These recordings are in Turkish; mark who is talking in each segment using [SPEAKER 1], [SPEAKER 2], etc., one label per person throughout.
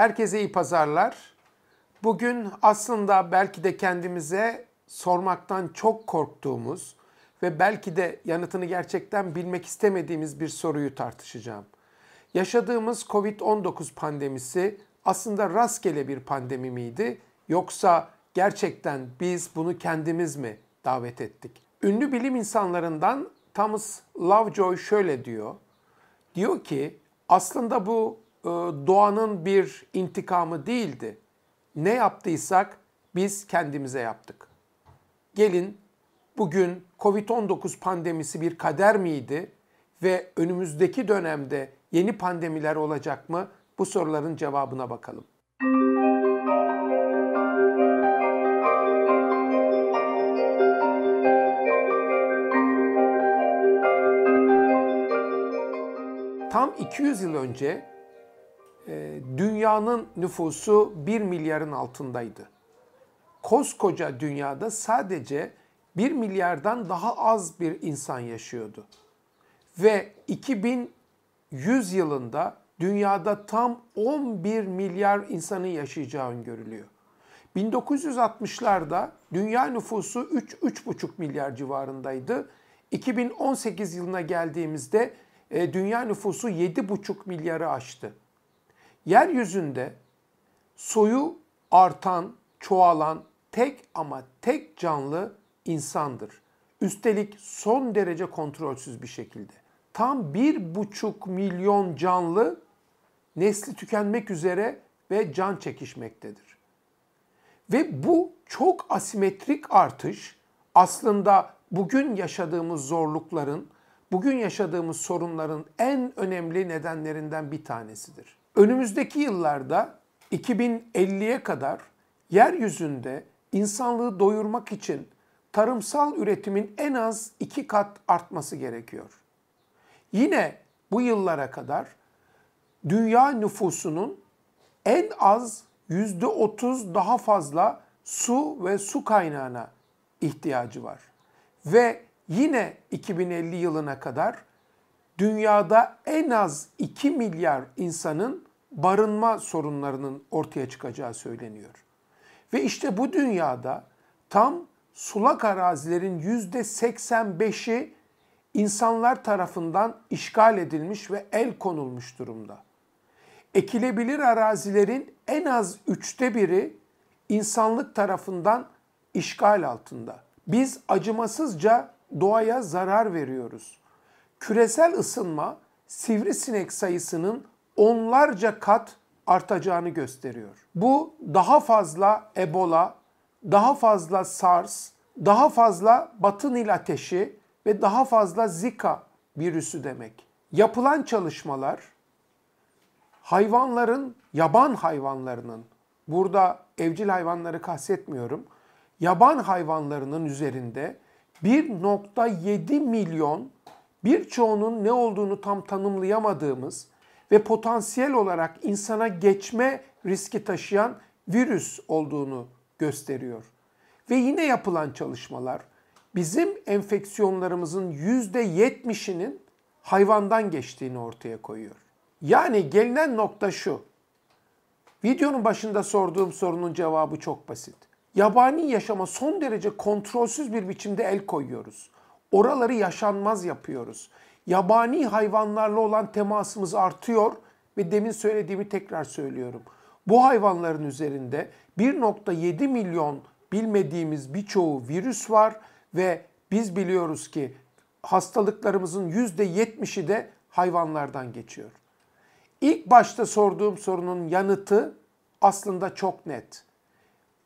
[SPEAKER 1] Herkese iyi pazarlar. Bugün aslında belki de kendimize sormaktan çok korktuğumuz ve belki de yanıtını gerçekten bilmek istemediğimiz bir soruyu tartışacağım. Yaşadığımız COVID-19 pandemisi aslında rastgele bir pandemi miydi yoksa gerçekten biz bunu kendimiz mi davet ettik? Ünlü bilim insanlarından Thomas Lovejoy şöyle diyor. Diyor ki aslında bu doğanın bir intikamı değildi. Ne yaptıysak biz kendimize yaptık. Gelin bugün Covid-19 pandemisi bir kader miydi ve önümüzdeki dönemde yeni pandemiler olacak mı? Bu soruların cevabına bakalım. Tam 200 yıl önce e, dünyanın nüfusu 1 milyarın altındaydı. Koskoca dünyada sadece 1 milyardan daha az bir insan yaşıyordu. Ve 2100 yılında dünyada tam 11 milyar insanın yaşayacağı öngörülüyor. 1960'larda dünya nüfusu 3-3,5 milyar civarındaydı. 2018 yılına geldiğimizde e, dünya nüfusu 7,5 milyarı aştı. Yeryüzünde soyu artan, çoğalan tek ama tek canlı insandır. Üstelik son derece kontrolsüz bir şekilde. Tam bir buçuk milyon canlı nesli tükenmek üzere ve can çekişmektedir. Ve bu çok asimetrik artış aslında bugün yaşadığımız zorlukların, bugün yaşadığımız sorunların en önemli nedenlerinden bir tanesidir. Önümüzdeki yıllarda 2050'ye kadar yeryüzünde insanlığı doyurmak için tarımsal üretimin en az iki kat artması gerekiyor. Yine bu yıllara kadar dünya nüfusunun en az %30 daha fazla su ve su kaynağına ihtiyacı var. Ve yine 2050 yılına kadar dünyada en az 2 milyar insanın barınma sorunlarının ortaya çıkacağı söyleniyor. Ve işte bu dünyada tam sulak arazilerin %85'i insanlar tarafından işgal edilmiş ve el konulmuş durumda. Ekilebilir arazilerin en az üçte biri insanlık tarafından işgal altında. Biz acımasızca doğaya zarar veriyoruz. Küresel ısınma sivrisinek sayısının onlarca kat artacağını gösteriyor. Bu daha fazla Ebola, daha fazla SARS, daha fazla Batı Nil ateşi ve daha fazla Zika virüsü demek. Yapılan çalışmalar hayvanların, yaban hayvanlarının, burada evcil hayvanları kastetmiyorum, yaban hayvanlarının üzerinde 1.7 milyon birçoğunun ne olduğunu tam tanımlayamadığımız ve potansiyel olarak insana geçme riski taşıyan virüs olduğunu gösteriyor. Ve yine yapılan çalışmalar bizim enfeksiyonlarımızın %70'inin hayvandan geçtiğini ortaya koyuyor. Yani gelinen nokta şu. Videonun başında sorduğum sorunun cevabı çok basit. Yabani yaşama son derece kontrolsüz bir biçimde el koyuyoruz. Oraları yaşanmaz yapıyoruz. Yabani hayvanlarla olan temasımız artıyor ve demin söylediğimi tekrar söylüyorum. Bu hayvanların üzerinde 1.7 milyon bilmediğimiz birçoğu virüs var ve biz biliyoruz ki hastalıklarımızın %70'i de hayvanlardan geçiyor. İlk başta sorduğum sorunun yanıtı aslında çok net.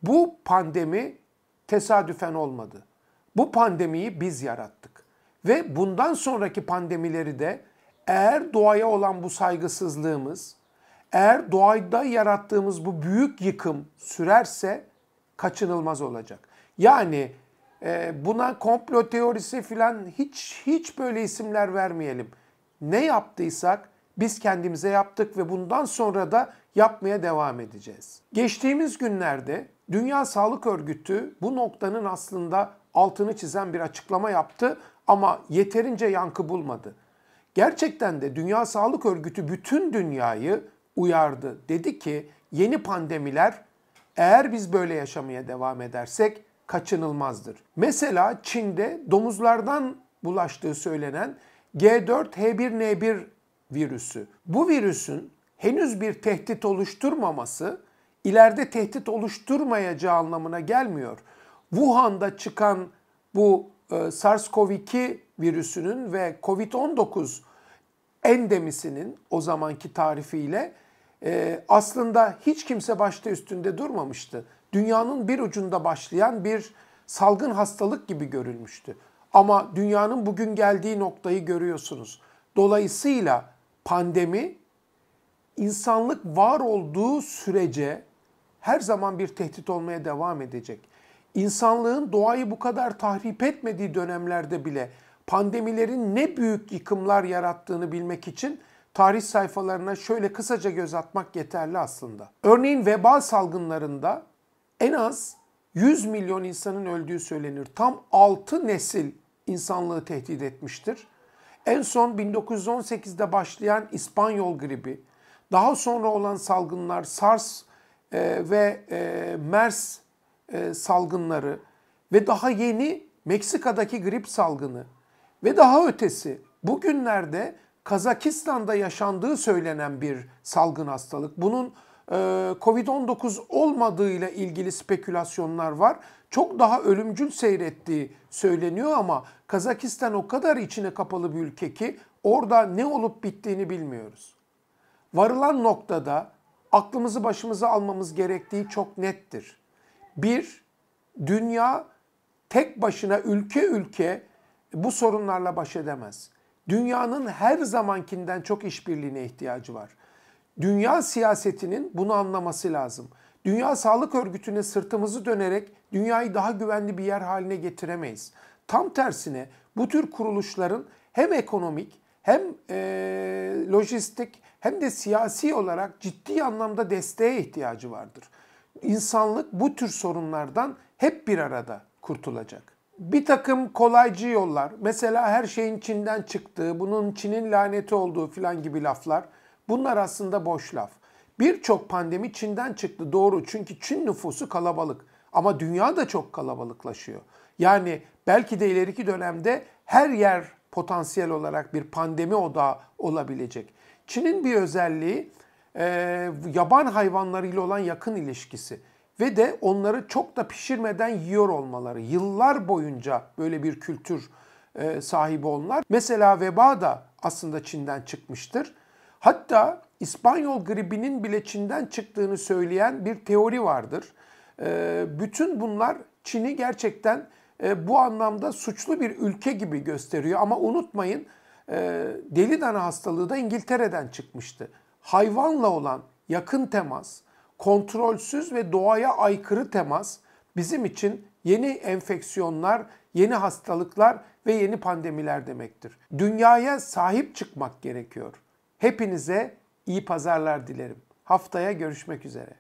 [SPEAKER 1] Bu pandemi tesadüfen olmadı. Bu pandemiyi biz yarattık. Ve bundan sonraki pandemileri de eğer doğaya olan bu saygısızlığımız, eğer doğada yarattığımız bu büyük yıkım sürerse kaçınılmaz olacak. Yani e, buna komplo teorisi filan hiç hiç böyle isimler vermeyelim. Ne yaptıysak biz kendimize yaptık ve bundan sonra da yapmaya devam edeceğiz. Geçtiğimiz günlerde Dünya Sağlık Örgütü bu noktanın aslında altını çizen bir açıklama yaptı ama yeterince yankı bulmadı. Gerçekten de Dünya Sağlık Örgütü bütün dünyayı uyardı. Dedi ki yeni pandemiler eğer biz böyle yaşamaya devam edersek kaçınılmazdır. Mesela Çin'de domuzlardan bulaştığı söylenen G4H1N1 virüsü. Bu virüsün henüz bir tehdit oluşturmaması ileride tehdit oluşturmayacağı anlamına gelmiyor. Wuhan'da çıkan bu e, SARS-CoV-2 virüsünün ve COVID-19 endemisinin o zamanki tarifiyle e, aslında hiç kimse başta üstünde durmamıştı. Dünyanın bir ucunda başlayan bir salgın hastalık gibi görülmüştü. Ama dünyanın bugün geldiği noktayı görüyorsunuz. Dolayısıyla pandemi insanlık var olduğu sürece her zaman bir tehdit olmaya devam edecek. İnsanlığın doğayı bu kadar tahrip etmediği dönemlerde bile pandemilerin ne büyük yıkımlar yarattığını bilmek için tarih sayfalarına şöyle kısaca göz atmak yeterli aslında. Örneğin veba salgınlarında en az 100 milyon insanın öldüğü söylenir. Tam 6 nesil insanlığı tehdit etmiştir. En son 1918'de başlayan İspanyol gribi, daha sonra olan salgınlar SARS e, ve e, MERS e, salgınları ve daha yeni Meksika'daki grip salgını ve daha ötesi bugünlerde Kazakistan'da yaşandığı söylenen bir salgın hastalık. Bunun e, Covid-19 olmadığıyla ilgili spekülasyonlar var. Çok daha ölümcül seyrettiği söyleniyor ama Kazakistan o kadar içine kapalı bir ülke ki orada ne olup bittiğini bilmiyoruz. Varılan noktada aklımızı başımıza almamız gerektiği çok nettir. Bir, dünya tek başına ülke ülke bu sorunlarla baş edemez. Dünyanın her zamankinden çok işbirliğine ihtiyacı var. Dünya siyasetinin bunu anlaması lazım. Dünya Sağlık Örgütü'ne sırtımızı dönerek dünyayı daha güvenli bir yer haline getiremeyiz. Tam tersine bu tür kuruluşların hem ekonomik hem e, lojistik hem de siyasi olarak ciddi anlamda desteğe ihtiyacı vardır. İnsanlık bu tür sorunlardan hep bir arada kurtulacak. Bir takım kolaycı yollar, mesela her şeyin Çin'den çıktığı, bunun Çin'in laneti olduğu filan gibi laflar, bunlar aslında boş laf. Birçok pandemi Çin'den çıktı doğru çünkü Çin nüfusu kalabalık ama dünya da çok kalabalıklaşıyor. Yani belki de ileriki dönemde her yer potansiyel olarak bir pandemi odağı olabilecek. Çin'in bir özelliği e, yaban hayvanlarıyla olan yakın ilişkisi ve de onları çok da pişirmeden yiyor olmaları. Yıllar boyunca böyle bir kültür e, sahibi onlar. Mesela veba da aslında Çin'den çıkmıştır. Hatta İspanyol gribinin bile Çin'den çıktığını söyleyen bir teori vardır. E, bütün bunlar Çin'i gerçekten e, bu anlamda suçlu bir ülke gibi gösteriyor. Ama unutmayın e, deli dana hastalığı da İngiltere'den çıkmıştı. Hayvanla olan yakın temas, kontrolsüz ve doğaya aykırı temas bizim için yeni enfeksiyonlar, yeni hastalıklar ve yeni pandemiler demektir. Dünyaya sahip çıkmak gerekiyor. Hepinize iyi pazarlar dilerim. Haftaya görüşmek üzere.